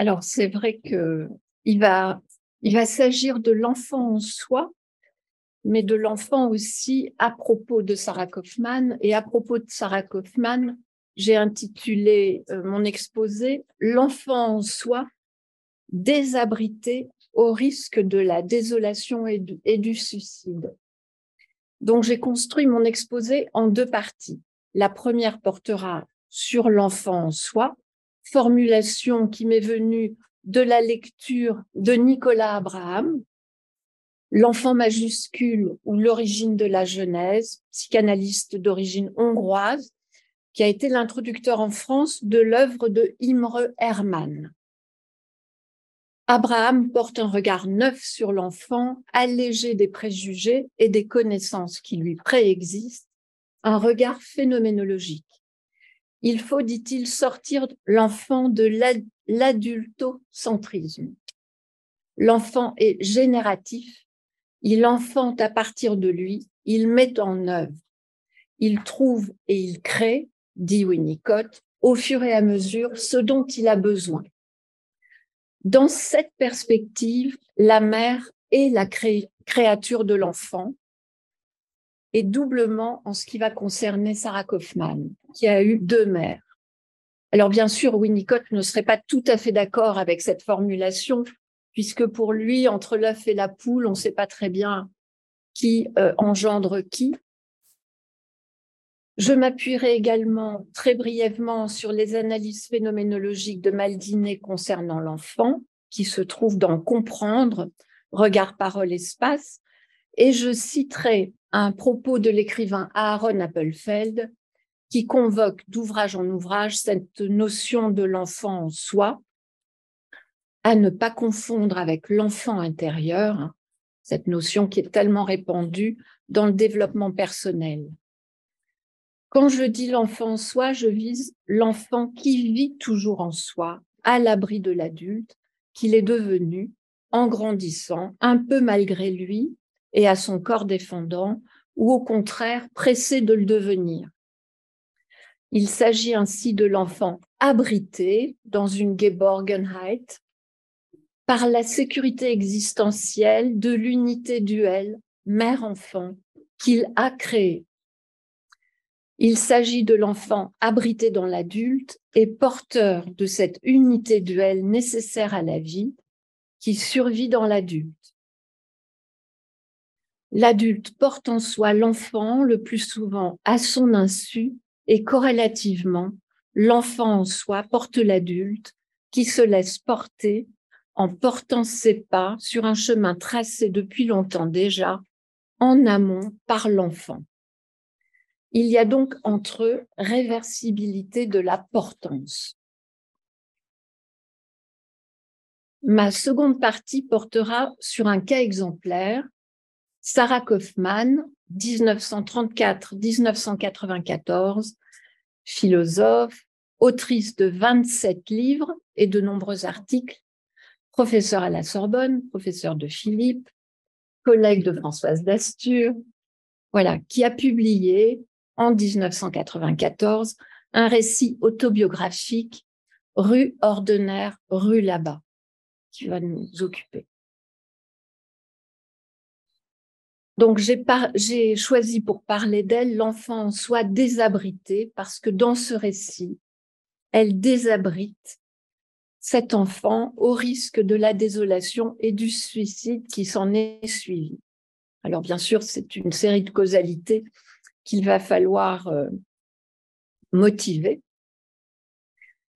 Alors, c'est vrai que il va, s'agir de l'enfant en soi, mais de l'enfant aussi à propos de Sarah Kaufman. Et à propos de Sarah Kaufman, j'ai intitulé euh, mon exposé L'enfant en soi, désabrité au risque de la désolation et du suicide. Donc j'ai construit mon exposé en deux parties. La première portera sur l'enfant en soi, formulation qui m'est venue de la lecture de Nicolas Abraham, L'enfant majuscule ou l'origine de la Genèse, psychanalyste d'origine hongroise, qui a été l'introducteur en France de l'œuvre de Imre Hermann. Abraham porte un regard neuf sur l'enfant, allégé des préjugés et des connaissances qui lui préexistent, un regard phénoménologique. Il faut, dit-il, sortir l'enfant de l'adultocentrisme. L'enfant est génératif, il enfante à partir de lui, il met en œuvre, il trouve et il crée, dit Winnicott, au fur et à mesure ce dont il a besoin. Dans cette perspective, la mère est la créature de l'enfant, et doublement en ce qui va concerner Sarah Kaufman, qui a eu deux mères. Alors bien sûr, Winnicott ne serait pas tout à fait d'accord avec cette formulation, puisque pour lui, entre l'œuf et la poule, on ne sait pas très bien qui euh, engendre qui. Je m'appuierai également très brièvement sur les analyses phénoménologiques de Maldiné concernant l'enfant, qui se trouve dans Comprendre, Regard, Parole, Espace, et je citerai un propos de l'écrivain Aaron Appelfeld qui convoque d'ouvrage en ouvrage cette notion de l'enfant en soi, à ne pas confondre avec l'enfant intérieur, cette notion qui est tellement répandue dans le développement personnel. Quand je dis l'enfant en soi, je vise l'enfant qui vit toujours en soi, à l'abri de l'adulte, qu'il est devenu en grandissant, un peu malgré lui et à son corps défendant, ou au contraire pressé de le devenir. Il s'agit ainsi de l'enfant abrité dans une Geborgenheit par la sécurité existentielle de l'unité duelle mère-enfant qu'il a créée. Il s'agit de l'enfant abrité dans l'adulte et porteur de cette unité duelle nécessaire à la vie qui survit dans l'adulte. L'adulte porte en soi l'enfant le plus souvent à son insu et corrélativement, l'enfant en soi porte l'adulte qui se laisse porter en portant ses pas sur un chemin tracé depuis longtemps déjà en amont par l'enfant. Il y a donc entre eux réversibilité de la portance. Ma seconde partie portera sur un cas exemplaire Sarah Kaufman, 1934-1994, philosophe, autrice de 27 livres et de nombreux articles, professeur à la Sorbonne, professeur de Philippe, collègue de Françoise Dastur, voilà, qui a publié en 1994 un récit autobiographique Rue ordinaire, rue là-bas, qui va nous occuper. Donc j'ai choisi pour parler d'elle l'enfant en soi désabrité parce que dans ce récit, elle désabrite cet enfant au risque de la désolation et du suicide qui s'en est suivi. Alors bien sûr, c'est une série de causalités qu'il va falloir euh, motiver.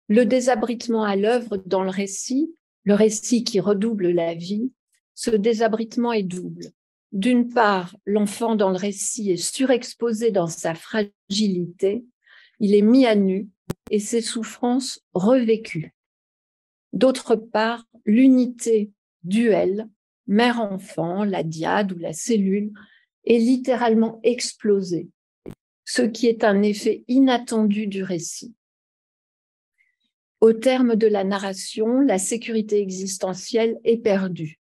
Le désabritement à l'œuvre dans le récit, le récit qui redouble la vie, ce désabritement est double. D'une part, l'enfant dans le récit est surexposé dans sa fragilité, il est mis à nu et ses souffrances revécues. D'autre part, l'unité duel, mère-enfant, la diade ou la cellule, est littéralement explosée, ce qui est un effet inattendu du récit. Au terme de la narration, la sécurité existentielle est perdue.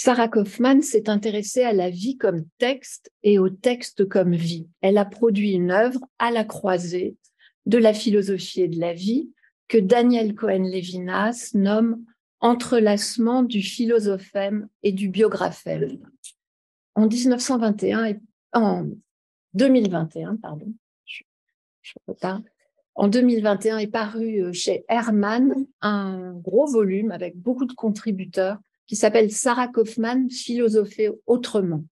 Sarah Kaufman s'est intéressée à la vie comme texte et au texte comme vie. Elle a produit une œuvre à la croisée de la philosophie et de la vie, que Daniel Cohen-Lévinas nomme entrelacement du philosophème et du biographème. En 1921 et en 2021, pardon, En 2021 est paru euh, chez Hermann un gros volume avec beaucoup de contributeurs qui s'appelle Sarah Kaufman, Philosopher autrement.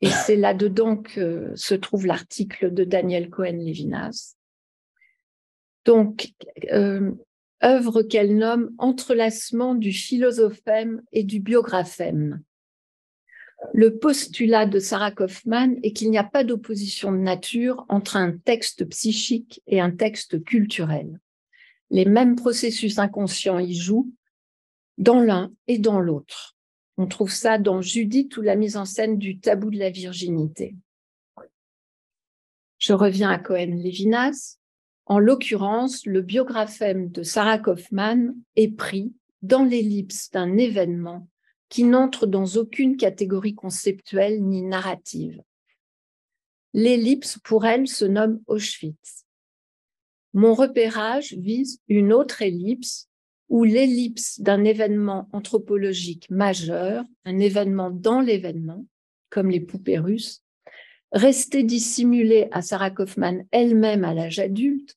Et c'est là-dedans que se trouve l'article de Daniel Cohen-Lévinas. Donc, euh, œuvre qu'elle nomme Entrelacement du philosophème et du biographème. Le postulat de Sarah Kaufman est qu'il n'y a pas d'opposition de nature entre un texte psychique et un texte culturel. Les mêmes processus inconscients y jouent dans l'un et dans l'autre. On trouve ça dans Judith ou la mise en scène du tabou de la virginité. Je reviens à Cohen-Lévinas. En l'occurrence, le biographème de Sarah Kaufman est pris dans l'ellipse d'un événement qui n'entre dans aucune catégorie conceptuelle ni narrative. L'ellipse, pour elle, se nomme Auschwitz. Mon repérage vise une autre ellipse où l'ellipse d'un événement anthropologique majeur, un événement dans l'événement, comme les poupées russes, restait dissimulée à Sarah Kaufman elle-même à l'âge adulte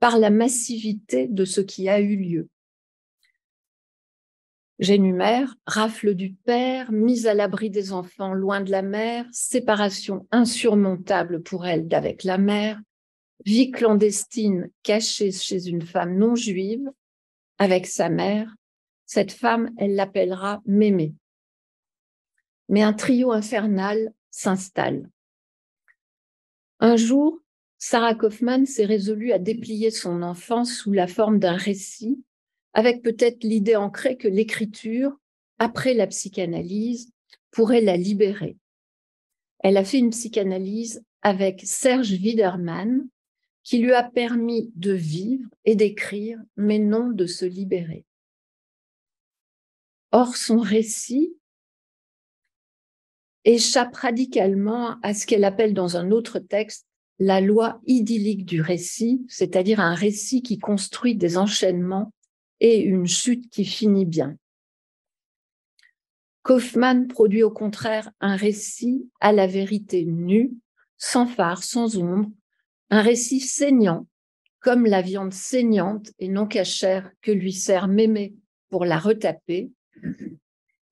par la massivité de ce qui a eu lieu. J'énumère rafle du père, mise à l'abri des enfants loin de la mère, séparation insurmontable pour elle d'avec la mère, vie clandestine cachée chez une femme non juive, avec sa mère. Cette femme, elle l'appellera Mémé. Mais un trio infernal s'installe. Un jour, Sarah Kaufman s'est résolue à déplier son enfance sous la forme d'un récit, avec peut-être l'idée ancrée que l'écriture, après la psychanalyse, pourrait la libérer. Elle a fait une psychanalyse avec Serge Widerman, qui lui a permis de vivre et d'écrire, mais non de se libérer. Or, son récit échappe radicalement à ce qu'elle appelle dans un autre texte la loi idyllique du récit, c'est-à-dire un récit qui construit des enchaînements et une chute qui finit bien. Kaufmann produit au contraire un récit à la vérité nue, sans phare, sans ombre, un récit saignant, comme la viande saignante et non cachère que lui sert Mémé pour la retaper,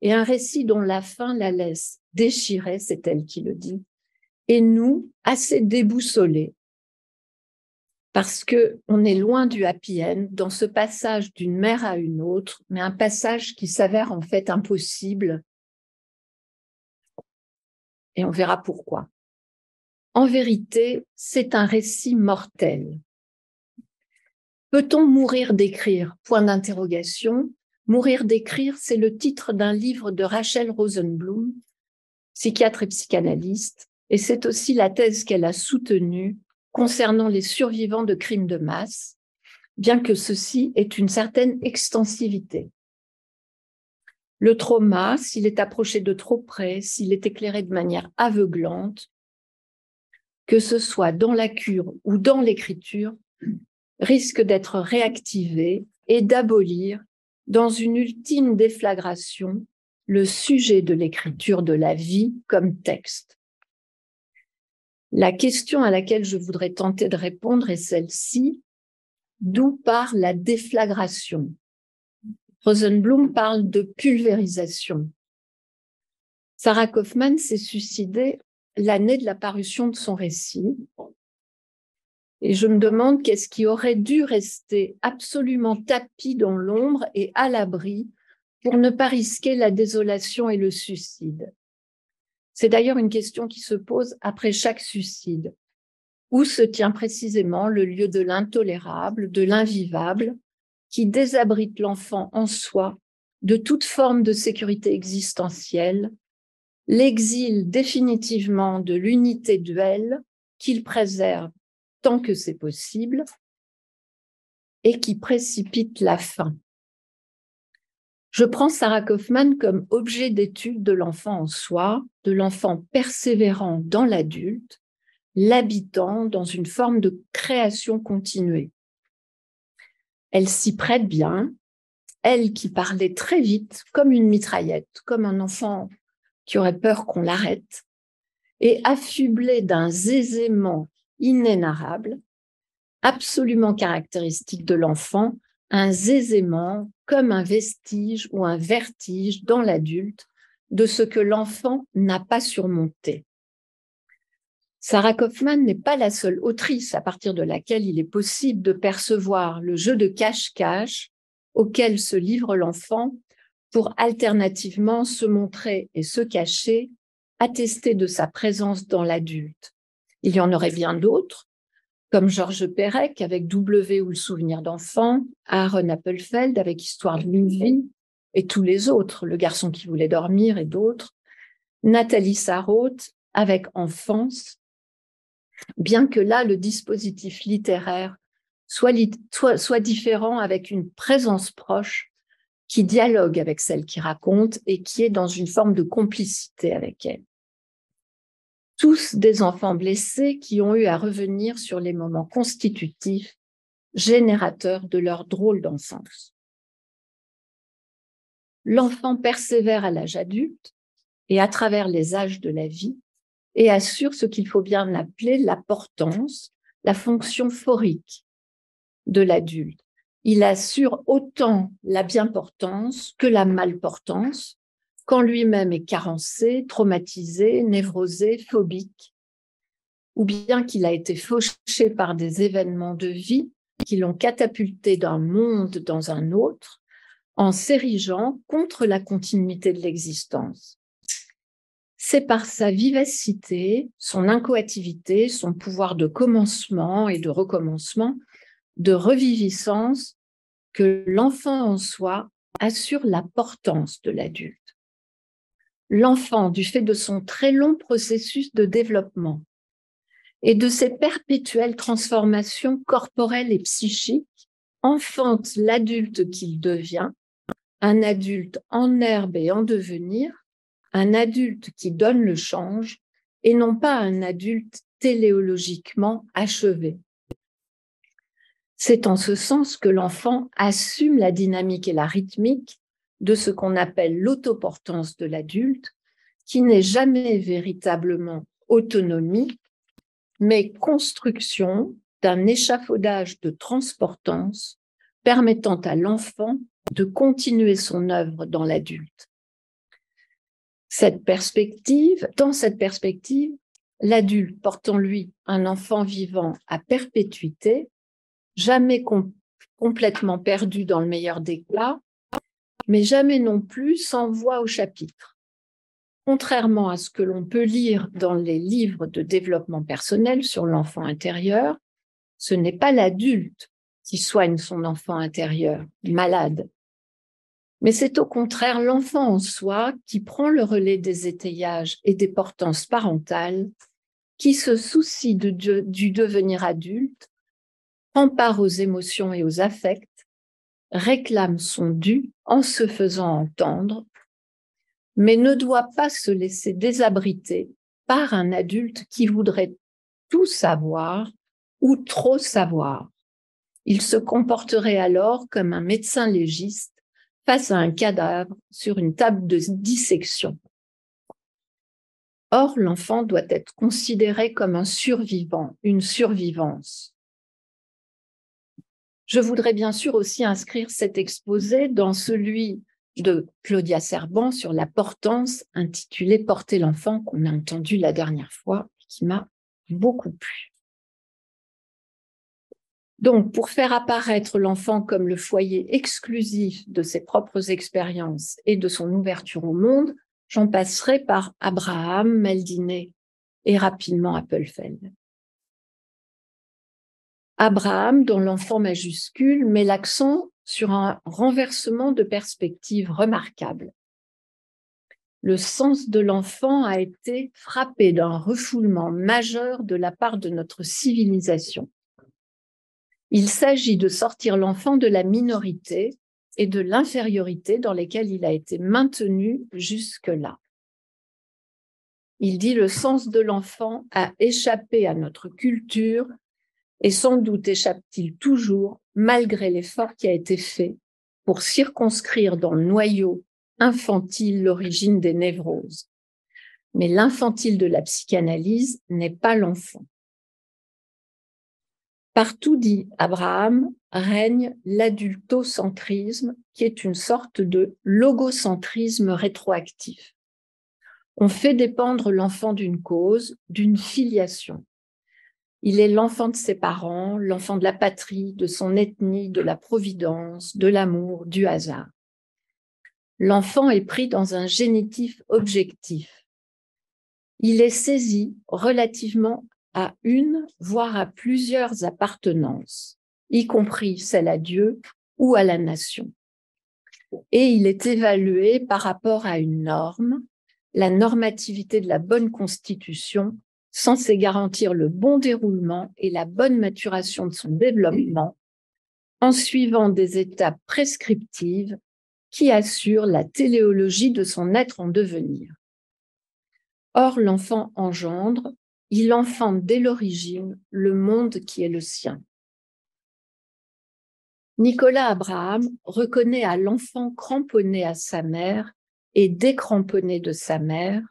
et un récit dont la fin la laisse déchirée, c'est elle qui le dit, et nous assez déboussolés, parce que on est loin du happy end dans ce passage d'une mère à une autre, mais un passage qui s'avère en fait impossible. Et on verra pourquoi. En vérité, c'est un récit mortel. Peut-on mourir d'écrire? Point d'interrogation. Mourir d'écrire, c'est le titre d'un livre de Rachel Rosenblum, psychiatre et psychanalyste, et c'est aussi la thèse qu'elle a soutenue concernant les survivants de crimes de masse, bien que ceci ait une certaine extensivité. Le trauma, s'il est approché de trop près, s'il est éclairé de manière aveuglante, que ce soit dans la cure ou dans l'écriture, risque d'être réactivé et d'abolir, dans une ultime déflagration, le sujet de l'écriture de la vie comme texte. La question à laquelle je voudrais tenter de répondre est celle-ci. D'où part la déflagration? Rosenblum parle de pulvérisation. Sarah Kaufman s'est suicidée l'année de la parution de son récit. Et je me demande qu'est-ce qui aurait dû rester absolument tapis dans l'ombre et à l'abri pour ne pas risquer la désolation et le suicide. C'est d'ailleurs une question qui se pose après chaque suicide. Où se tient précisément le lieu de l'intolérable, de l'invivable, qui désabrite l'enfant en soi de toute forme de sécurité existentielle l'exil définitivement de l'unité duelle qu'il préserve tant que c'est possible et qui précipite la fin. Je prends Sarah Kaufman comme objet d'étude de l'enfant en soi, de l'enfant persévérant dans l'adulte, l'habitant dans une forme de création continuée. Elle s'y prête bien, elle qui parlait très vite, comme une mitraillette, comme un enfant qui aurait peur qu'on l'arrête, et affublée d'un zézément inénarrable, absolument caractéristique de l'enfant, un zézément comme un vestige ou un vertige dans l'adulte de ce que l'enfant n'a pas surmonté. Sarah Kaufman n'est pas la seule autrice à partir de laquelle il est possible de percevoir le jeu de cache-cache auquel se livre l'enfant pour alternativement se montrer et se cacher, attester de sa présence dans l'adulte. Il y en aurait bien d'autres, comme Georges Perec avec W ou le souvenir d'enfant, Aaron Appelfeld avec Histoire d'une vie, et tous les autres, Le garçon qui voulait dormir et d'autres, Nathalie Sarraute avec Enfance, bien que là, le dispositif littéraire soit, différent avec une présence proche qui dialogue avec celle qui raconte et qui est dans une forme de complicité avec elle. Tous des enfants blessés qui ont eu à revenir sur les moments constitutifs, générateurs de leur drôle d'enfance. L'enfant persévère à l'âge adulte et à travers les âges de la vie et assure ce qu'il faut bien appeler la portance, la fonction phorique de l'adulte. Il assure autant la bien-portance que la malportance, quand lui-même est carencé, traumatisé, névrosé, phobique, ou bien qu'il a été fauché par des événements de vie qui l'ont catapulté d'un monde dans un autre, en s'érigeant contre la continuité de l'existence. C'est par sa vivacité, son incoativité, son pouvoir de commencement et de recommencement, de reviviscence, que l'enfant en soi assure la portance de l'adulte. L'enfant, du fait de son très long processus de développement et de ses perpétuelles transformations corporelles et psychiques, enfante l'adulte qu'il devient, un adulte en herbe et en devenir, un adulte qui donne le change et non pas un adulte téléologiquement achevé. C'est en ce sens que l'enfant assume la dynamique et la rythmique de ce qu'on appelle l'autoportance de l'adulte, qui n'est jamais véritablement autonomie, mais construction d'un échafaudage de transportance permettant à l'enfant de continuer son œuvre dans l'adulte. Cette perspective, dans cette perspective, l'adulte porte en lui un enfant vivant à perpétuité, jamais complètement perdu dans le meilleur des cas, mais jamais non plus sans voix au chapitre. Contrairement à ce que l'on peut lire dans les livres de développement personnel sur l'enfant intérieur, ce n'est pas l'adulte qui soigne son enfant intérieur, malade, mais c'est au contraire l'enfant en soi qui prend le relais des étayages et des portances parentales, qui se soucie du devenir adulte, prend part aux émotions et aux affects, réclame son dû en se faisant entendre, mais ne doit pas se laisser désabriter par un adulte qui voudrait tout savoir ou trop savoir. Il se comporterait alors comme un médecin légiste face à un cadavre sur une table de dissection. Or, l'enfant doit être considéré comme un survivant, une survivance. Je voudrais bien sûr aussi inscrire cet exposé dans celui de Claudia Serban sur la portance intitulé Porter l'enfant qu'on a entendu la dernière fois et qui m'a beaucoup plu. Donc, pour faire apparaître l'enfant comme le foyer exclusif de ses propres expériences et de son ouverture au monde, j'en passerai par Abraham, Maldiné et rapidement Appelfeld. Abraham, dont l'enfant majuscule, met l'accent sur un renversement de perspective remarquable. Le sens de l'enfant a été frappé d'un refoulement majeur de la part de notre civilisation il s'agit de sortir l'enfant de la minorité et de l'infériorité dans lesquelles il a été maintenu jusque-là. Il dit le sens de l'enfant a échappé à notre culture Et sans doute échappe-t-il toujours, malgré l'effort qui a été fait, pour circonscrire dans le noyau infantile l'origine des névroses. Mais l'infantile de la psychanalyse n'est pas l'enfant. Partout, dit Abraham, règne l'adultocentrisme, qui est une sorte de logocentrisme rétroactif. On fait dépendre l'enfant d'une cause, d'une filiation. Il est l'enfant de ses parents, l'enfant de la patrie, de son ethnie, de la providence, de l'amour, du hasard. L'enfant est pris dans un génitif objectif. Il est saisi relativement à une, voire à plusieurs appartenances, y compris celle à Dieu ou à la nation. Et il est évalué par rapport à une norme, la normativité de la bonne constitution, censée garantir le bon déroulement et la bonne maturation de son développement, en suivant des étapes prescriptives qui assurent la téléologie de son être en devenir. Or, l'enfant engendre, il enfante dès l'origine le monde qui est le sien. Nicolas Abraham reconnaît à l'enfant cramponné à sa mère et décramponné de sa mère,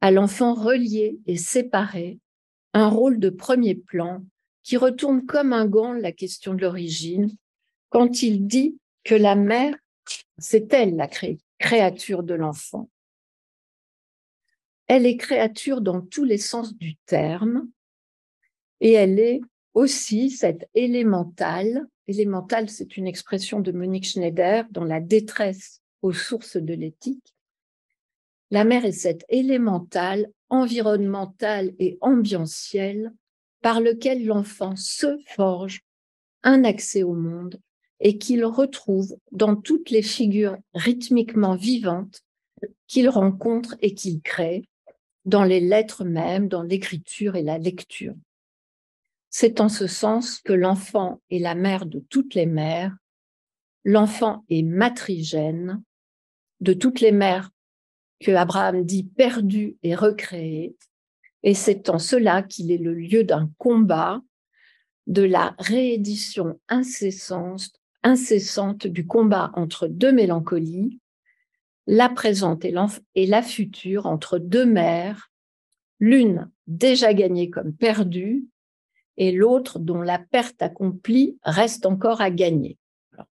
à l'enfant relié et séparé, un rôle de premier plan qui retourne comme un gant la question de l'origine quand il dit que la mère, c'est elle la créature de l'enfant elle est créature dans tous les sens du terme et elle est aussi cette élémentale. Élémentale, c'est une expression de Monique Schneider dans La détresse aux sources de l'éthique. La mère est cette élémentale, environnementale et ambientielle par lequel l'enfant se forge un accès au monde et qu'il retrouve dans toutes les figures rythmiquement vivantes qu'il rencontre et qu'il crée, dans les lettres mêmes, dans l'écriture et la lecture. C'est en ce sens que l'enfant est la mère de toutes les mères, l'enfant est matrigène de toutes les mères que Abraham dit perdues et recréées, et c'est en cela qu'il est le lieu d'un combat, de la réédition incessante, du combat entre deux mélancolies, la présente et, la future entre deux mères, l'une déjà gagnée comme perdue et l'autre dont la perte accomplie reste encore à gagner.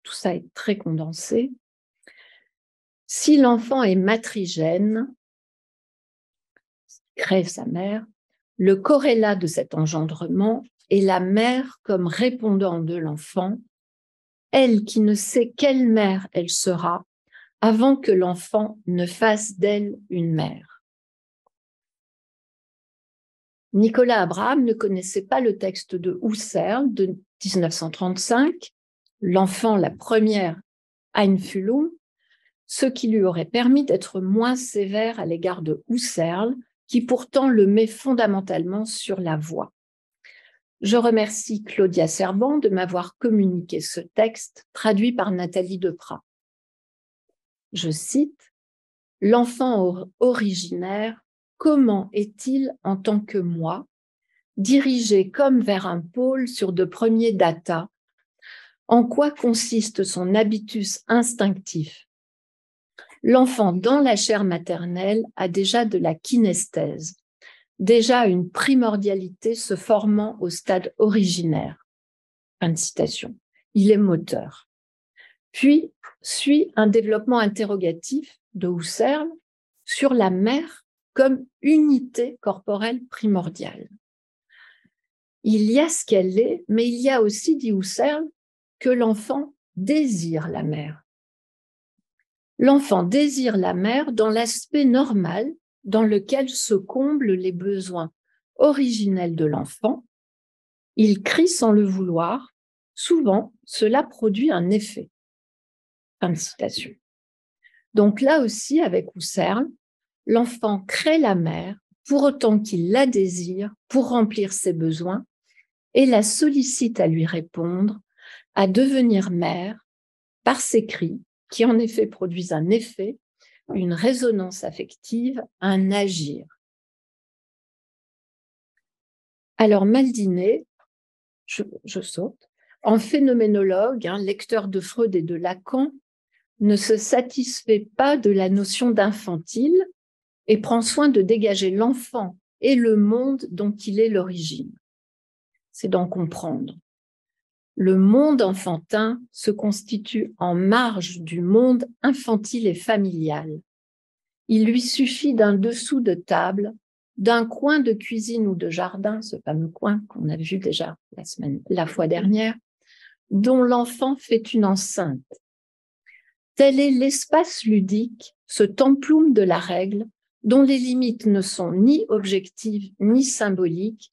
Tout ça est très condensé. Si l'enfant est matrigène, crée sa mère, le corrélat de cet engendrement est la mère comme répondant de l'enfant, elle qui ne sait quelle mère elle sera avant que l'enfant ne fasse d'elle une mère. Nicolas Abraham ne connaissait pas le texte de Husserl de 1935, L'enfant, la première Einfühlung, ce qui lui aurait permis d'être moins sévère à l'égard de Husserl, qui pourtant le met fondamentalement sur la voie. Je remercie Claudia Serban de m'avoir communiqué ce texte traduit par Nathalie Deprat. Je cite, L'enfant originaire, comment est-il en tant que moi, dirigé comme vers un pôle sur de premiers data? En quoi consiste son habitus instinctif? L'enfant dans la chair maternelle a déjà de la kinesthèse, déjà une primordialité se formant au stade originaire. Fin de citation. Il est moteur. Puis suit un développement interrogatif de Husserl sur la mère comme unité corporelle primordiale. Il y a ce qu'elle est, mais il y a aussi, dit Husserl, que l'enfant désire la mère. L'enfant désire la mère dans l'aspect normal dans lequel se comblent les besoins originels de l'enfant. Il crie sans le vouloir. Souvent, cela produit un effet. Fin. Donc là aussi, avec Husserl, l'enfant crée la mère pour autant qu'il la désire pour remplir ses besoins et la sollicite à lui répondre, à devenir mère par ses cris qui en effet produisent un effet, une résonance affective, un agir. Alors Maldiné je, saute. En phénoménologue, un lecteur de Freud et de Lacan, ne se satisfait pas de la notion d'infantile et prend soin de dégager l'enfant et le monde dont il est l'origine. C'est d'en comprendre. Le monde enfantin se constitue en marge du monde infantile et familial. Il lui suffit d'un dessous de table, d'un coin de cuisine ou de jardin, ce fameux coin qu'on a vu déjà la semaine, la fois dernière, dont l'enfant fait une enceinte. Tel est l'espace ludique, ce templum de la règle, dont les limites ne sont ni objectives ni symboliques,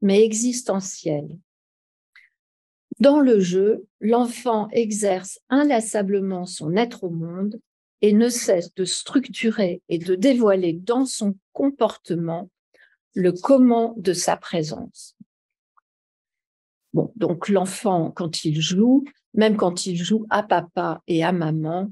mais existentielles. Dans le jeu, l'enfant exerce inlassablement son être au monde et ne cesse de structurer et de dévoiler dans son comportement le comment de sa présence. Bon, donc l'enfant, quand il joue, même quand il joue à papa et à maman,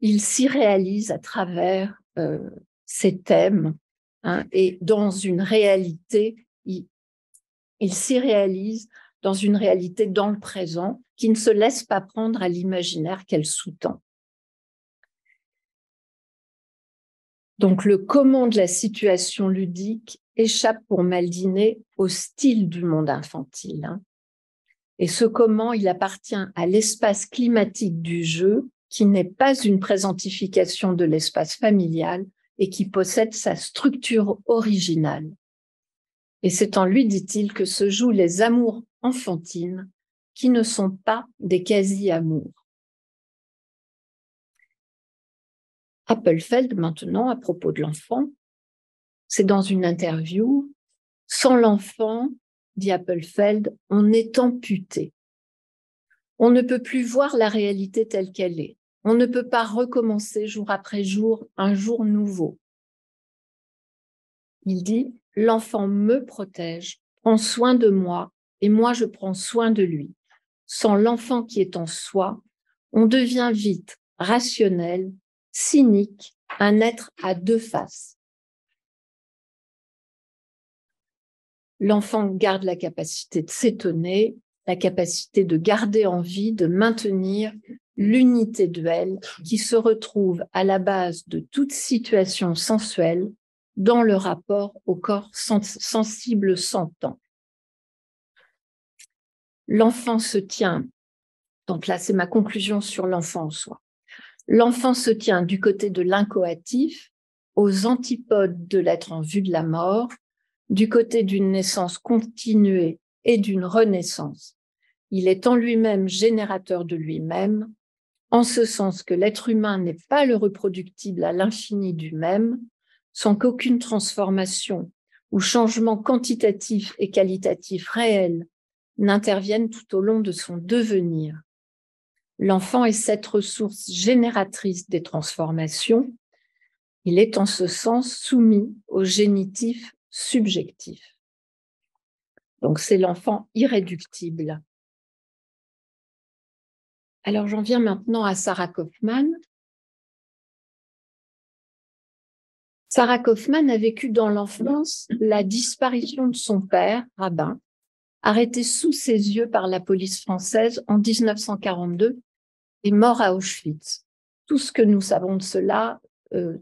il s'y réalise à travers euh, ces thèmes hein, et dans une réalité, il s'y réalise dans une réalité dans le présent qui ne se laisse pas prendre à l'imaginaire qu'elle sous-tend. Donc le comment de la situation ludique échappe pour Maldiné au style du monde infantile. Hein. Et ce comment, il appartient à l'espace climatique du jeu, qui n'est pas une présentification de l'espace familial, et qui possède sa structure originale. Et c'est en lui, dit-il, que se jouent les amours enfantines qui ne sont pas des quasi-amours. Appelfeld, maintenant, à propos de l'enfant, c'est dans une interview, sans l'enfant, dit Appelfeld, on est amputé. On ne peut plus voir la réalité telle qu'elle est. On ne peut pas recommencer jour après jour un jour nouveau. Il dit, l'enfant me protège, prend soin de moi et moi je prends soin de lui. Sans l'enfant qui est en soi, on devient vite rationnel, cynique, un être à deux faces. L'enfant garde la capacité de s'étonner, la capacité de garder en vie, de maintenir l'unité duel qui se retrouve à la base de toute situation sensuelle dans le rapport au corps sensible sentant. L'enfant se tient, donc là c'est ma conclusion sur l'enfant en soi, l'enfant se tient du côté de l'incoatif, aux antipodes de l'être en vue de la mort, du côté d'une naissance continuée et d'une renaissance. Il est en lui-même générateur de lui-même, en ce sens que l'être humain n'est pas le reproductible à l'infini du même, sans qu'aucune transformation ou changement quantitatif et qualitatif réel n'intervienne tout au long de son devenir. L'enfant est cette ressource génératrice des transformations. Il est en ce sens soumis au génitif subjectif. Donc c'est l'enfant irréductible. Alors j'en viens maintenant à Sarah Kaufman. Sarah Kaufman a vécu dans l'enfance la disparition de son père, rabbin, arrêté sous ses yeux par la police française en 1942 et mort à Auschwitz. Tout ce que nous savons de cela euh,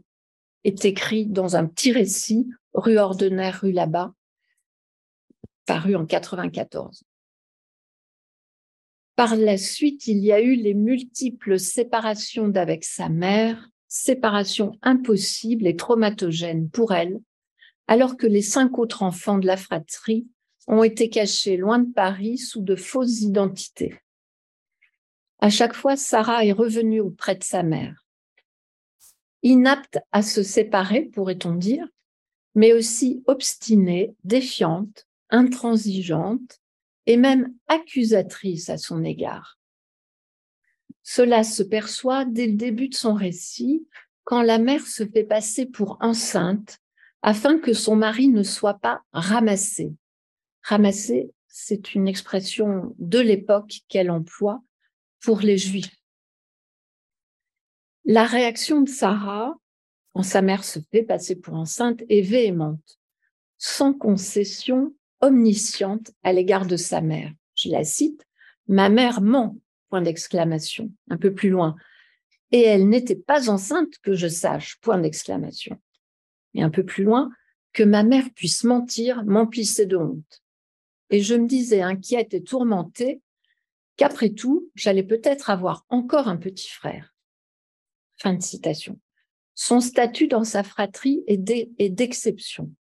est écrit dans un petit récit, rue Ordener, rue là-bas, paru en 94. Par la suite, il y a eu les multiples séparations d'avec sa mère, séparations impossibles et traumatogènes pour elle, alors que les cinq autres enfants de la fratrie ont été cachés loin de Paris sous de fausses identités. À chaque fois, Sarah est revenue auprès de sa mère. Inapte à se séparer, pourrait-on dire, mais aussi obstinée, défiante, intransigeante, et même accusatrice à son égard. Cela se perçoit dès le début de son récit, quand la mère se fait passer pour enceinte afin que son mari ne soit pas ramassé. Ramassé, c'est une expression de l'époque qu'elle emploie pour les Juifs. La réaction de Sarah, quand sa mère se fait passer pour enceinte, est véhémente, sans concession omnisciente à l'égard de sa mère. Je la cite, Ma mère ment, point d'exclamation, un peu plus loin. Et elle n'était pas enceinte que je sache, point d'exclamation. Et un peu plus loin, que ma mère puisse mentir m'emplissait de honte. Et je me disais, inquiète et tourmentée, qu'après tout, j'allais peut-être avoir encore un petit frère. Fin de citation. Son statut dans sa fratrie est d'exception.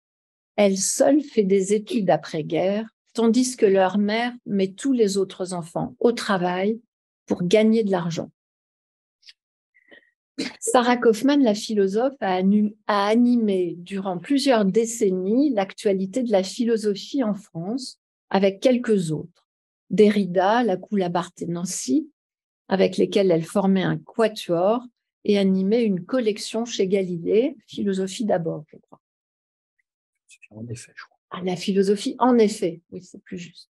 Elle seule fait des études après-guerre, tandis que leur mère met tous les autres enfants au travail pour gagner de l'argent. Sarah Kaufmann, la philosophe, a, animé durant plusieurs décennies l'actualité de la philosophie en France avec quelques autres. Derrida, la Coulabarthe et Nancy, avec lesquels elle formait un quatuor et animait une collection chez Galilée, philosophie d'abord, je crois. En effet, je crois. Ah, la philosophie, en effet, oui, c'est plus juste.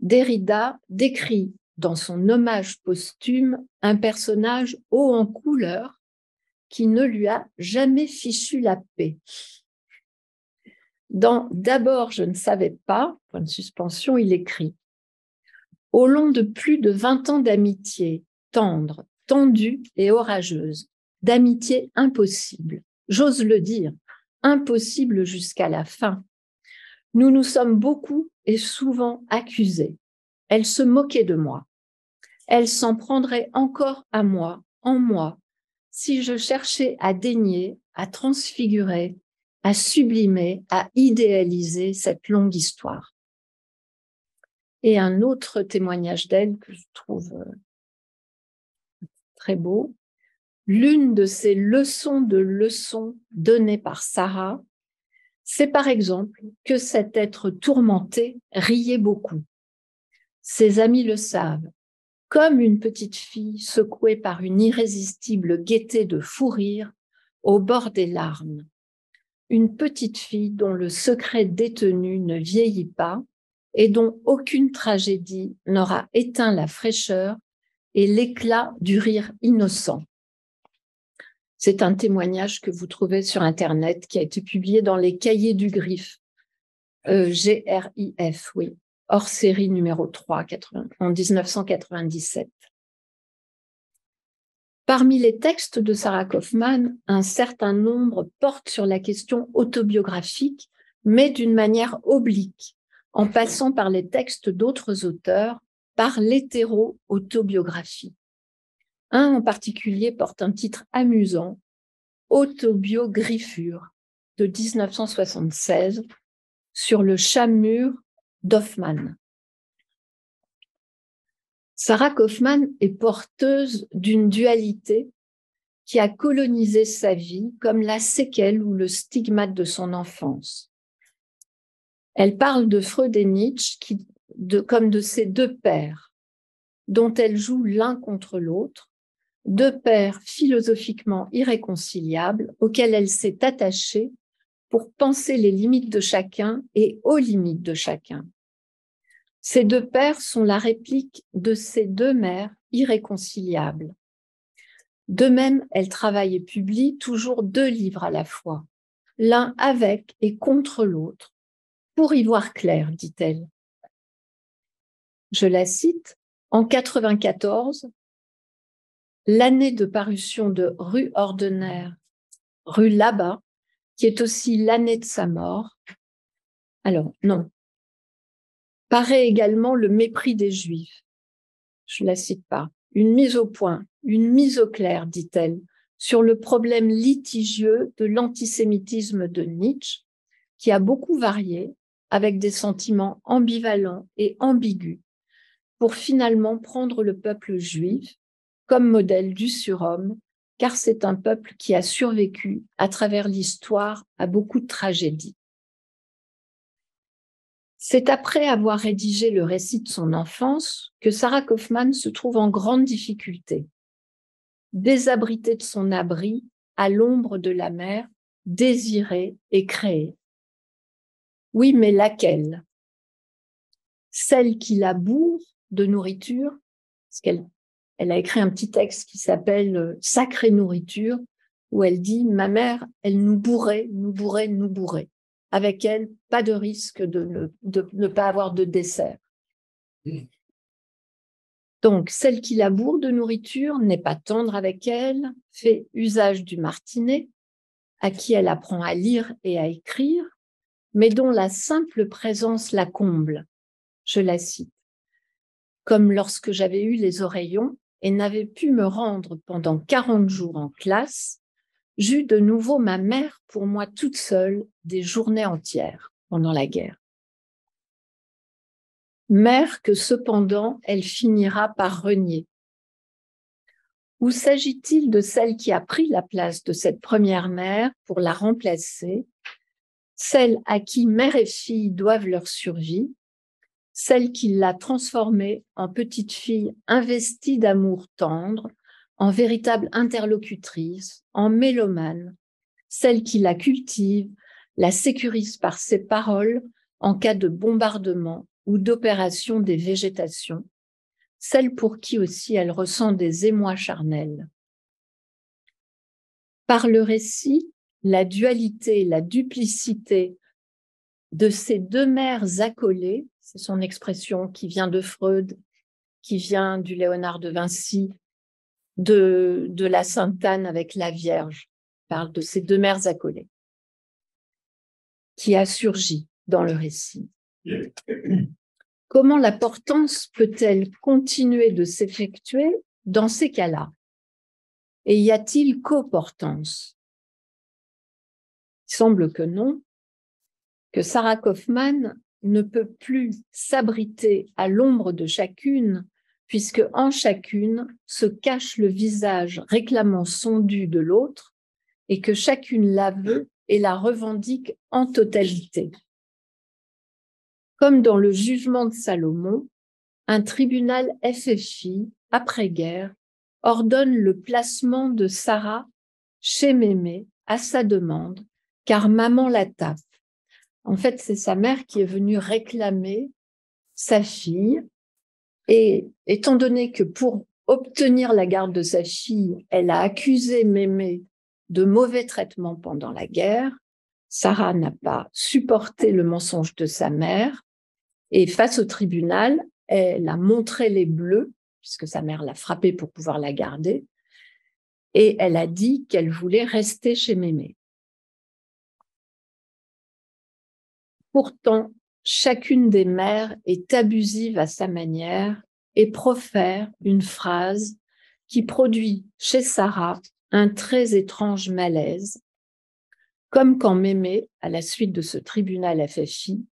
Derrida décrit dans son hommage posthume un personnage haut en couleur qui ne lui a jamais fichu la paix. Dans D'abord, je ne savais pas, point de suspension, il écrit Au long de plus de vingt ans d'amitié tendre, tendue et orageuse, d'amitié impossible, j'ose le dire, impossible jusqu'à la fin, nous nous sommes beaucoup et souvent accusés. Elle se moquait de moi elle s'en prendrait encore à moi, en moi, si je cherchais à dénier, à transfigurer, à sublimer, à idéaliser cette longue histoire. Et un autre témoignage d'elle que je trouve euh, très beau, l'une de ces leçons de leçons données par Sarah, c'est par exemple que cet être tourmenté riait beaucoup. Ses amis le savent, comme une petite fille secouée par une irrésistible gaieté de fou rire au bord des larmes. Une petite fille dont le secret détenu ne vieillit pas et dont aucune tragédie n'aura éteint la fraîcheur et l'éclat du rire innocent. C'est un témoignage que vous trouvez sur Internet qui a été publié dans les cahiers du Griffe, euh, G-R-I-F, oui hors série numéro 3 en 1997. Parmi les textes de Sarah Kaufman, un certain nombre portent sur la question autobiographique, mais d'une manière oblique, en passant par les textes d'autres auteurs, par l'hétéro-autobiographie. Un en particulier porte un titre amusant, Autobiogriffure, de 1976, sur le chat mûr d'Hoffmann. Sarah Kaufmann est porteuse d'une dualité qui a colonisé sa vie comme la séquelle ou le stigmate de son enfance. Elle parle de Freud et Nietzsche comme de ces deux pères dont elle joue l'un contre l'autre, deux pères philosophiquement irréconciliables auxquels elle s'est attachée pour penser les limites de chacun et aux limites de chacun. Ces deux pères sont la réplique de ces deux mères irréconciliables. De même, elle travaille et publie toujours deux livres à la fois, l'un avec et contre l'autre, pour y voir clair, dit-elle. Je la cite, en 94, l'année de parution de Rue ordinaire, Rue là-bas, qui est aussi l'année de sa mort. Alors, non. Paraît également le mépris des Juifs. Je la cite pas. Une mise au point, une mise au clair, dit-elle, sur le problème litigieux de l'antisémitisme de Nietzsche, qui a beaucoup varié, avec des sentiments ambivalents et ambigus, pour finalement prendre le peuple juif comme modèle du surhomme car c'est un peuple qui a survécu à travers l'histoire à beaucoup de tragédies. C'est après avoir rédigé le récit de son enfance que Sarah Kaufmann se trouve en grande difficulté. Désabritée de son abri, à l'ombre de la mer, désirée et créée. Oui, mais laquelle? Celle qui la bourre de nourriture, parce qu'elle elle a écrit un petit texte qui s'appelle euh, Sacrée nourriture, où elle dit Ma mère, elle nous bourrait, nous bourrait, nous bourrait. Avec elle, pas de risque de ne, de ne pas avoir de dessert. Donc, celle qui laboure de nourriture n'est pas tendre avec elle, fait usage du martinet, à qui elle apprend à lire et à écrire, mais dont la simple présence la comble. Je la cite. Comme lorsque j'avais eu les oreillons et n'avais pu me rendre pendant 40 jours en classe, j'eus de nouveau ma mère pour moi toute seule des journées entières pendant la guerre. Mère que cependant elle finira par renier. Ou s'agit-il de celle qui a pris la place de cette première mère pour la remplacer, celle à qui mère et fille doivent leur survie, celle qui l'a transformée en petite fille investie d'amour tendre, en véritable interlocutrice, en mélomane, celle qui la cultive, la sécurise par ses paroles en cas de bombardement ou d'opération des végétations, celle pour qui aussi elle ressent des émois charnels. Par le récit, la dualité, la duplicité de ces deux mères accolées, c'est son expression qui vient de Freud, qui vient du Léonard de Vinci, de, la Sainte Anne avec la Vierge, parle de ces deux mères accolées, qui a surgi dans le récit. Comment la portance peut-elle continuer de s'effectuer dans ces cas-là? Et y a-t-il coportance? Il semble que non, que Sarah Kaufman ne peut plus s'abriter à l'ombre de chacune, puisque en chacune se cache le visage réclamant son dû de l'autre, et que chacune la veut et la revendique en totalité. Comme dans le jugement de Salomon, un tribunal FFI, après-guerre, ordonne le placement de Sarah chez Mémé à sa demande, car maman la tape. En fait, c'est sa mère qui est venue réclamer sa fille. Et étant donné que pour obtenir la garde de sa fille, elle a accusé Mémé de mauvais traitements pendant la guerre, Sarah n'a pas supporté le mensonge de sa mère et face au tribunal, elle a montré les bleus, puisque sa mère l'a frappée pour pouvoir la garder, et elle a dit qu'elle voulait rester chez Mémé. Pourtant, chacune des mères est abusive à sa manière et profère une phrase qui produit chez Sarah un très étrange malaise, comme quand Mémé, à la suite de ce tribunal FFI,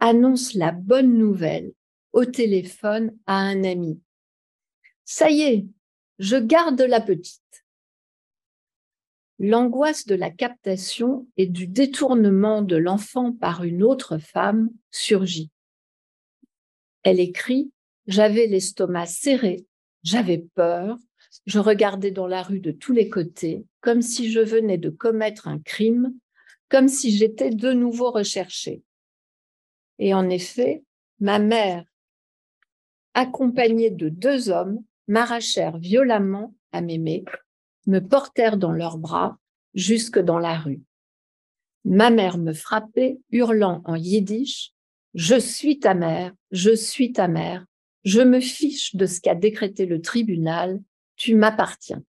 annonce la bonne nouvelle au téléphone à un ami. Ça y est, je garde la petite. L'angoisse de la captation et du détournement de l'enfant par une autre femme surgit. Elle écrit J'avais l'estomac serré, j'avais peur, je regardais dans la rue de tous les côtés, comme si je venais de commettre un crime, comme si j'étais de nouveau recherchée. Et en effet, ma mère, accompagnée de deux hommes, m'arrachèrent violemment à m'aimer, me portèrent dans leurs bras jusque dans la rue. Ma mère me frappait, hurlant en yiddish Je suis ta mère, je suis ta mère, je me fiche de ce qu'a décrété le tribunal, tu m'appartiens.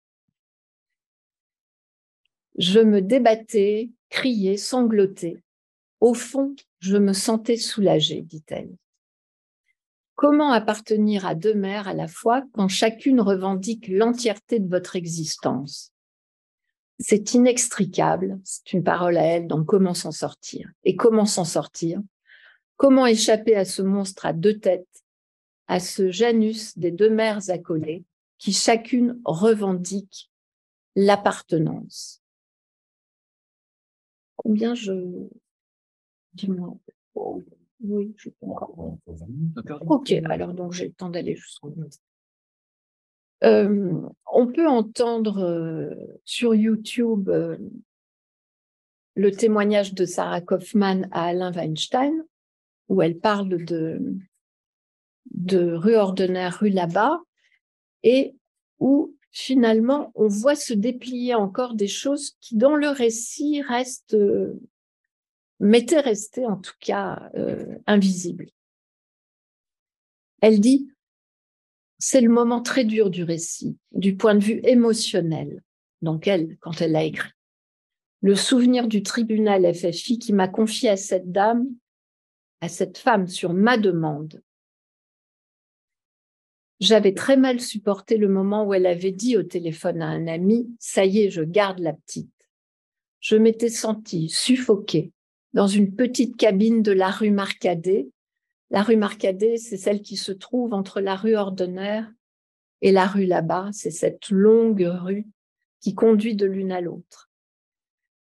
Je me débattais, criais, sanglotais. Au fond, je me sentais soulagée, dit-elle. Comment appartenir à deux mères à la fois quand chacune revendique l'entièreté de votre existence. C'est inextricable, c'est une parole à elle, donc comment s'en sortir? Et comment s'en sortir? Comment échapper à ce monstre à deux têtes, à ce Janus des deux mères accolées, qui chacune revendique l'appartenance? Combien je, Dis-moi. Oui, je comprends. Ok, alors donc j'ai le temps d'aller jusqu'au bout. Euh, on peut entendre euh, sur YouTube euh, le témoignage de Sarah Kaufman à Alain Weinstein, où elle parle de, de rue ordinaire, rue là-bas, et où finalement on voit se déplier encore des choses qui, dans le récit, restent m'était resté en tout cas euh, invisible. Elle dit, c'est le moment très dur du récit, du point de vue émotionnel. Donc elle, quand elle l'a écrit. Le souvenir du tribunal FFI qui m'a confié à cette dame, à cette femme sur ma demande. J'avais très mal supporté le moment où elle avait dit au téléphone à un ami, ça y est, je garde la petite. Je m'étais sentie suffoquée dans une petite cabine de la rue Marcadet. La rue Marcadet, c'est celle qui se trouve entre la rue Ordonnaire et la rue là-bas. C'est cette longue rue qui conduit de l'une à l'autre.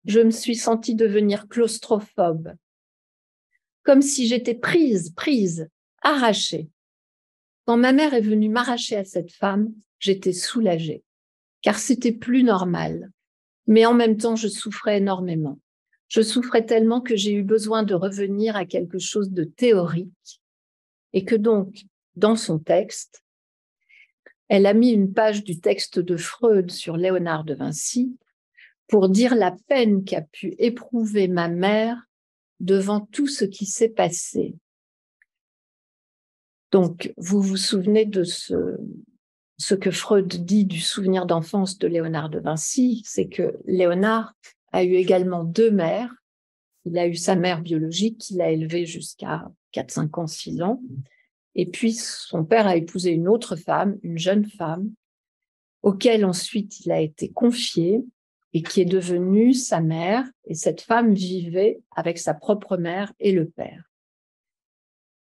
Je me suis sentie devenir claustrophobe, comme si j'étais prise, prise, arrachée. Quand ma mère est venue m'arracher à cette femme, j'étais soulagée, car c'était plus normal. Mais en même temps, je souffrais énormément. Je souffrais tellement que j'ai eu besoin de revenir à quelque chose de théorique et que donc, dans son texte, elle a mis une page du texte de Freud sur Léonard de Vinci pour dire la peine qu'a pu éprouver ma mère devant tout ce qui s'est passé. Donc, vous vous souvenez de ce, ce que Freud dit du souvenir d'enfance de Léonard de Vinci, c'est que Léonard a eu également deux mères. Il a eu sa mère biologique qu'il a élevée jusqu'à 4, 5 ans, 6 ans. Et puis, son père a épousé une autre femme, une jeune femme, auquel ensuite il a été confié et qui est devenue sa mère. Et cette femme vivait avec sa propre mère et le père.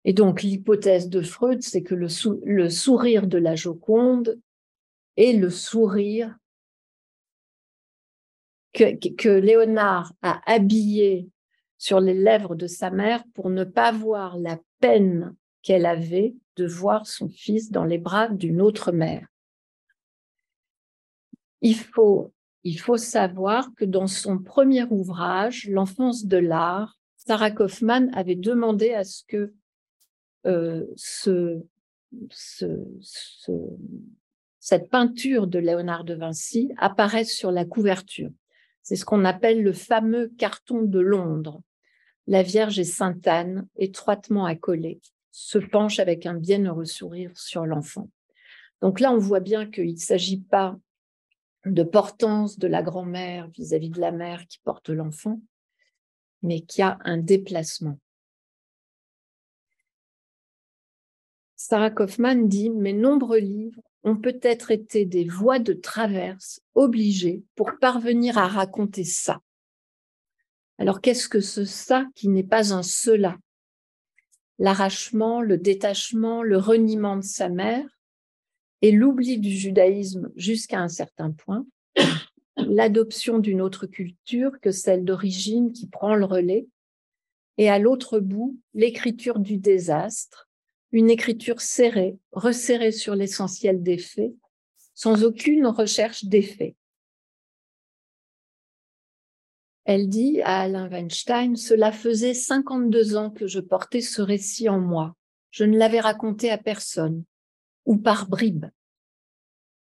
Et donc, l'hypothèse de Freud, c'est que le, le, sourire de la Joconde est le sourire que, Léonard a habillé sur les lèvres de sa mère pour ne pas voir la peine qu'elle avait de voir son fils dans les bras d'une autre mère. Il faut, savoir que dans son premier ouvrage, L'enfance de l'art, Sarah Kaufman avait demandé à ce que euh, ce, cette peinture de Léonard de Vinci apparaisse sur la couverture. C'est ce qu'on appelle le fameux carton de Londres. La Vierge et Sainte Anne, étroitement accolées, se penchent avec un bienheureux sourire sur l'enfant. Donc là, on voit bien qu'il ne s'agit pas de portance de la grand-mère vis-à-vis de la mère qui porte l'enfant, mais qu'il y a un déplacement. Sarah Kaufman dit Mes nombreux livres ont peut-être été des voies de traverse obligées pour parvenir à raconter ça. Alors qu'est-ce que ce ça qui n'est pas un cela L'arrachement, le détachement, le reniement de sa mère et l'oubli du judaïsme jusqu'à un certain point, l'adoption d'une autre culture que celle d'origine qui prend le relais, et à l'autre bout, l'écriture du désastre, une écriture serrée, resserrée sur l'essentiel des faits, sans aucune recherche d'effet. Elle dit à Alain Weinstein, Cela faisait 52 ans que je portais ce récit en moi. Je ne l'avais raconté à personne, ou par bribes.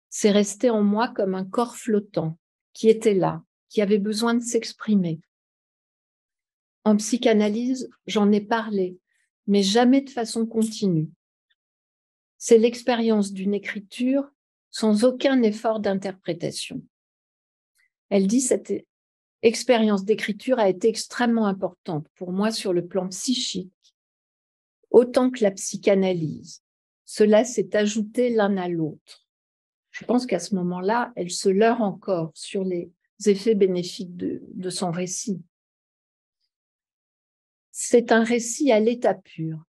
C'est resté en moi comme un corps flottant, qui était là, qui avait besoin de s'exprimer. En psychanalyse, j'en ai parlé, mais jamais de façon continue. C'est l'expérience d'une écriture sans aucun effort d'interprétation. Elle dit cette expérience d'écriture a été extrêmement importante pour moi sur le plan psychique, autant que la psychanalyse. Cela s'est ajouté l'un à l'autre. Je pense qu'à ce moment-là, elle se leurre encore sur les effets bénéfiques de, de son récit c'est un récit à l'état pur.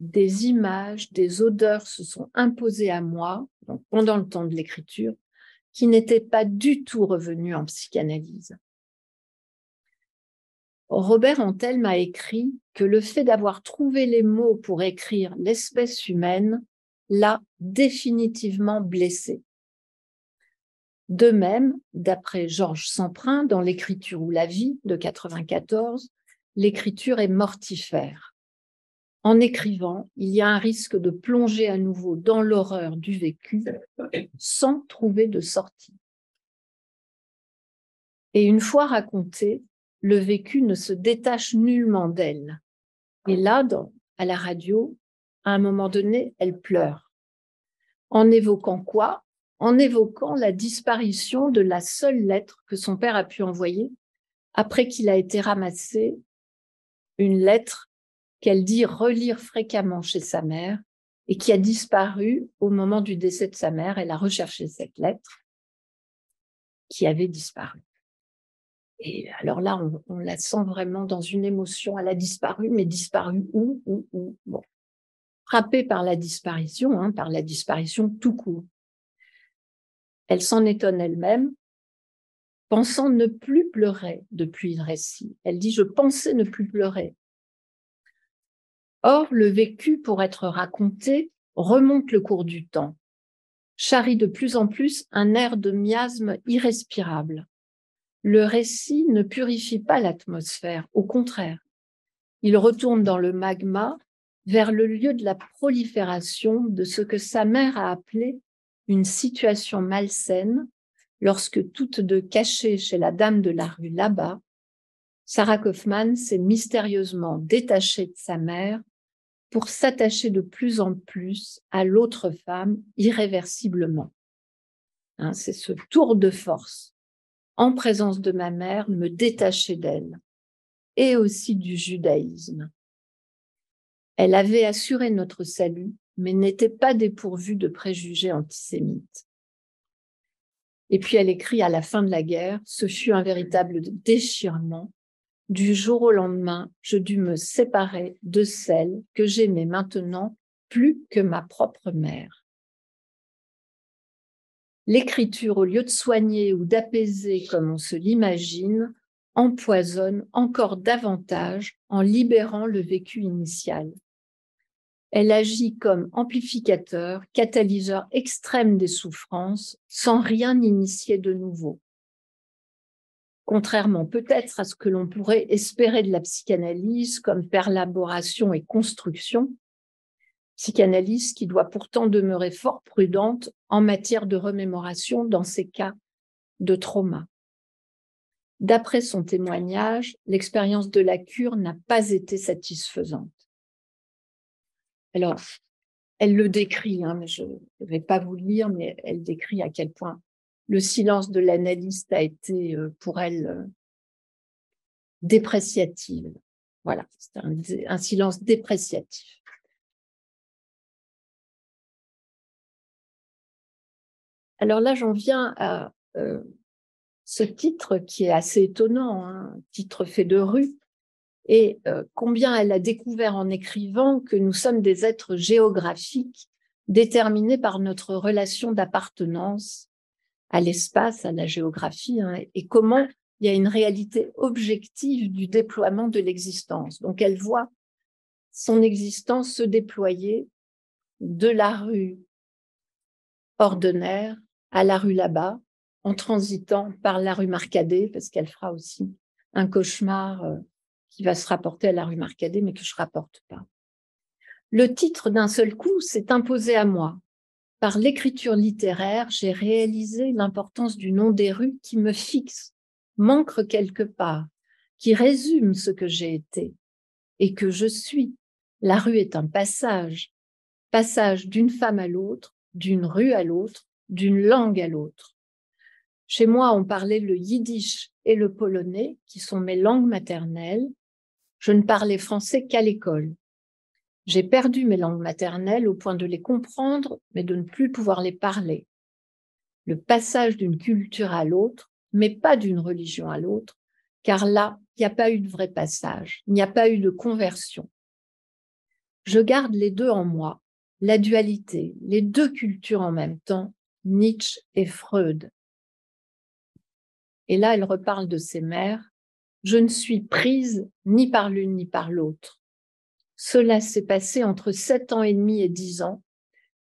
Des images, des odeurs se sont imposées à moi pendant le temps de l'écriture qui n'étaient pas du tout revenues en psychanalyse. Robert Antel m'a écrit que le fait d'avoir trouvé les mots pour écrire l'espèce humaine l'a définitivement blessé. De même, d'après Georges Semprin dans L'écriture ou la vie de 94, l'écriture est mortifère. En écrivant, il y a un risque de plonger à nouveau dans l'horreur du vécu sans trouver de sortie. Et une fois raconté, le vécu ne se détache nullement d'elle. Et là, à la radio, à un moment donné, elle pleure. En évoquant quoi? En évoquant la disparition de la seule lettre que son père a pu envoyer après qu'il a été ramassé, une lettre qu'elle dit relire fréquemment chez sa mère et qui a disparu au moment du décès de sa mère. Elle a recherché cette lettre qui avait disparu. Et alors là, on, la sent vraiment dans une émotion. Elle a disparu, mais disparu où? Bon, frappée par la disparition, hein, par la disparition tout court. Elle s'en étonne elle-même, pensant ne plus pleurer depuis le récit. Elle dit, je pensais ne plus pleurer. Or, le vécu, pour être raconté, remonte le cours du temps, charrie de plus en plus un air de miasme irrespirable. Le récit ne purifie pas l'atmosphère, au contraire. Il retourne dans le magma vers le lieu de la prolifération de ce que sa mère a appelé une situation malsaine lorsque toutes deux cachées chez la dame de la rue là-bas, Sarah Kaufman s'est mystérieusement détachée de sa mère pour s'attacher de plus en plus à l'autre femme irréversiblement. Hein, c'est ce tour de force, en présence de ma mère, me détacher d'elle et aussi du judaïsme. Elle avait assuré notre salut, mais n'était pas dépourvue de préjugés antisémites. Et puis elle écrit à la fin de la guerre, ce fut un véritable déchirement du jour au lendemain, je dus me séparer de celle que j'aimais maintenant plus que ma propre mère. L'écriture, au lieu de soigner ou d'apaiser comme on se l'imagine, empoisonne encore davantage en libérant le vécu initial. Elle agit comme amplificateur, catalyseur extrême des souffrances, sans rien initier de nouveau contrairement peut-être à ce que l'on pourrait espérer de la psychanalyse comme perlaboration et construction, psychanalyse qui doit pourtant demeurer fort prudente en matière de remémoration dans ces cas de trauma. D'après son témoignage, l'expérience de la cure n'a pas été satisfaisante. Alors, elle le décrit, hein, mais je ne vais pas vous lire, mais elle décrit à quel point le silence de l'analyste a été euh, pour elle euh, dépréciatif. Voilà, c'est un, silence dépréciatif. Alors là, j'en viens à euh, ce titre qui est assez étonnant, hein, titre fait de rue, et combien elle a découvert en écrivant que nous sommes des êtres géographiques déterminés par notre relation d'appartenance à l'espace, à la géographie, hein, et comment il y a une réalité objective du déploiement de l'existence. Donc elle voit son existence se déployer de la rue ordinaire à la rue là-bas, en transitant par la rue Marcadet, parce qu'elle fera aussi un cauchemar euh, qui va se rapporter à la rue Marcadet, mais que je rapporte pas. Le titre d'un seul coup s'est imposé à moi. Par l'écriture littéraire, j'ai réalisé l'importance du nom des rues qui me fixe, manque quelque part, qui résume ce que j'ai été et que je suis. La rue est un passage, passage d'une femme à l'autre, d'une rue à l'autre, d'une langue à l'autre. Chez moi, on parlait le yiddish et le polonais, qui sont mes langues maternelles. Je ne parlais français qu'à l'école. J'ai perdu mes langues maternelles au point de les comprendre, mais de ne plus pouvoir les parler. Le passage d'une culture à l'autre, mais pas d'une religion à l'autre, car là, il n'y a pas eu de vrai passage, il n'y a pas eu de conversion. Je garde les deux en moi, la dualité, les deux cultures en même temps, Nietzsche et Freud. Et là, elle reparle de ses mères. Je ne suis prise ni par l'une ni par l'autre. Cela s'est passé entre sept ans et demi et dix ans.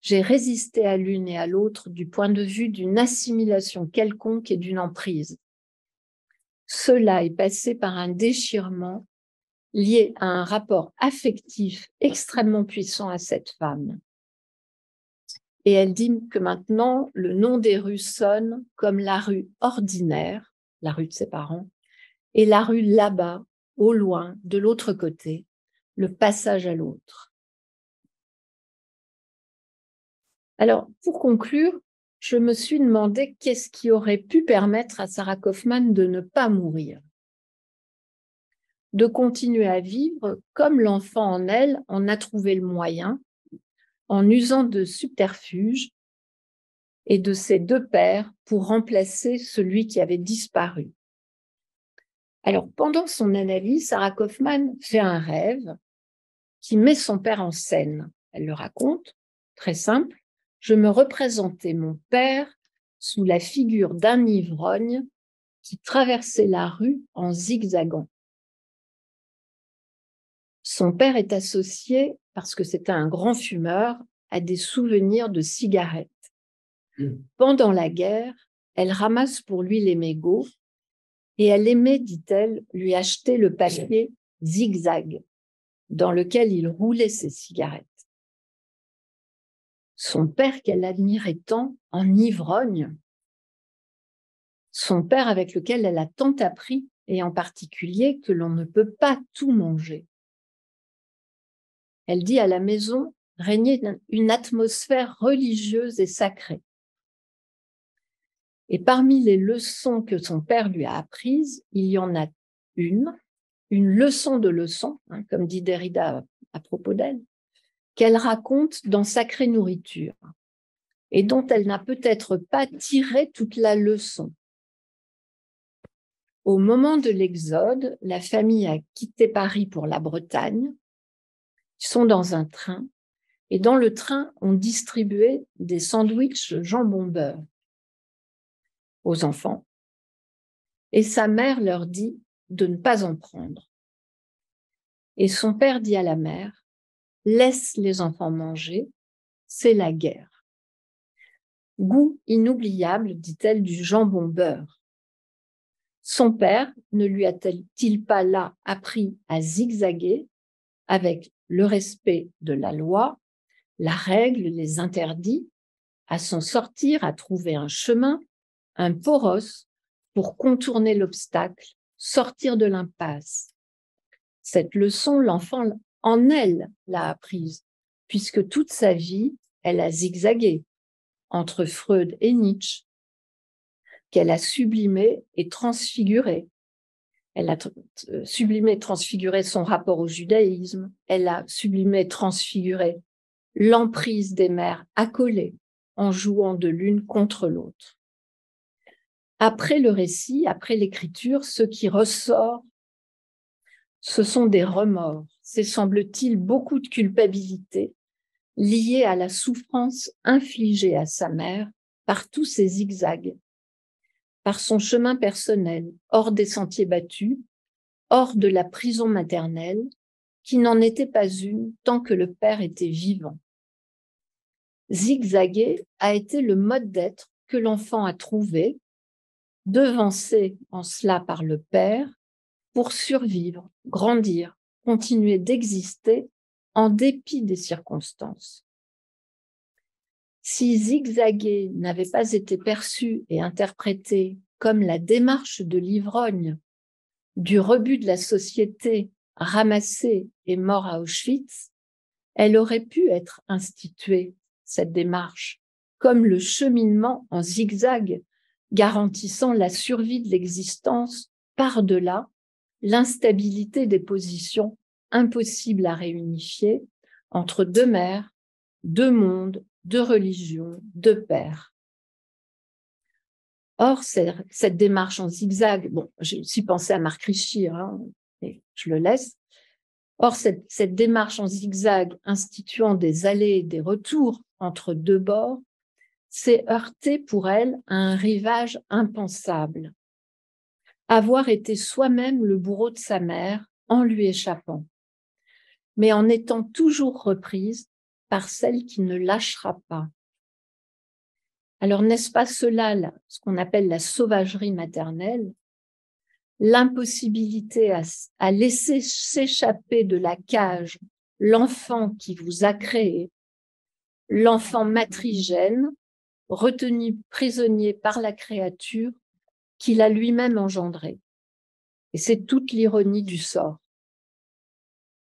J'ai résisté à l'une et à l'autre du point de vue d'une assimilation quelconque et d'une emprise. Cela est passé par un déchirement lié à un rapport affectif extrêmement puissant à cette femme. Et elle dit que maintenant, le nom des rues sonne comme la rue ordinaire, la rue de ses parents, et la rue là-bas, au loin, de l'autre côté, le passage à l'autre. Alors, pour conclure, je me suis demandé qu'est-ce qui aurait pu permettre à Sarah Kaufman de ne pas mourir, de continuer à vivre comme l'enfant en elle en a trouvé le moyen, en usant de subterfuges et de ses deux pères pour remplacer celui qui avait disparu. Alors, pendant son analyse, Sarah Kaufman fait un rêve qui met son père en scène. Elle le raconte, très simple je me représentais mon père sous la figure d'un ivrogne qui traversait la rue en zigzagant. Son père est associé, parce que c'était un grand fumeur, à des souvenirs de cigarettes. Hmm. Pendant la guerre, elle ramasse pour lui les mégots et elle aimait, dit-elle, lui acheter le papier zigzag dans lequel il roulait ses cigarettes son père qu'elle admirait tant en ivrogne, son père avec lequel elle a tant appris, et en particulier que l'on ne peut pas tout manger. Elle dit à la maison régnait une atmosphère religieuse et sacrée. Et parmi les leçons que son père lui a apprises, il y en a une, une leçon de leçon, hein, comme dit Derrida à propos d'elle, qu'elle raconte dans Sacrée Nourriture et dont elle n'a peut-être pas tiré toute la leçon. Au moment de l'Exode, la famille a quitté Paris pour la Bretagne. Ils sont dans un train et dans le train, on distribuait des sandwichs jambon beurre aux enfants. Et sa mère leur dit de ne pas en prendre. Et son père dit à la mère, laisse les enfants manger, c'est la guerre. Goût inoubliable, dit-elle, du jambon beurre. Son père ne lui a-t-il pas là appris à zigzaguer avec le respect de la loi, la règle, les interdits, à s'en sortir, à trouver un chemin, un poros pour contourner l'obstacle, sortir de l'impasse. Cette leçon, l'enfant en elle l'a apprise, puisque toute sa vie, elle a zigzagué entre Freud et Nietzsche, qu'elle a sublimé et transfiguré. Elle a euh, sublimé et transfiguré son rapport au judaïsme, elle a sublimé et transfiguré l'emprise des mères accolées en jouant de l'une contre l'autre. Après le récit, après l'écriture, ce qui ressort, ce sont des remords, c'est semble-t-il beaucoup de culpabilité liée à la souffrance infligée à sa mère par tous ses zigzags, par son chemin personnel, hors des sentiers battus, hors de la prison maternelle, qui n'en était pas une tant que le père était vivant. Zigzaguer a été le mode d'être que l'enfant a trouvé, devancé en cela par le père, pour survivre, grandir, continuer d'exister en dépit des circonstances. Si zigzaguer n'avait pas été perçu et interprété comme la démarche de l'ivrogne, du rebut de la société ramassé et mort à Auschwitz, elle aurait pu être instituée, cette démarche, comme le cheminement en zigzag garantissant la survie de l'existence par-delà l'instabilité des positions impossibles à réunifier entre deux mères, deux mondes, deux religions, deux pères. Or, cette démarche en zigzag, bon, j'ai aussi pensé à Marc Richir, hein, et je le laisse. Or, cette, cette démarche en zigzag instituant des allées et des retours entre deux bords s'est heurtée pour elle à un rivage impensable. Avoir été soi-même le bourreau de sa mère en lui échappant, mais en étant toujours reprise par celle qui ne lâchera pas. Alors n'est-ce pas cela, ce qu'on appelle la sauvagerie maternelle, l'impossibilité à laisser s'échapper de la cage l'enfant qui vous a créé, l'enfant matrigène, retenu prisonnier par la créature qu'il a lui-même engendré. Et c'est toute l'ironie du sort.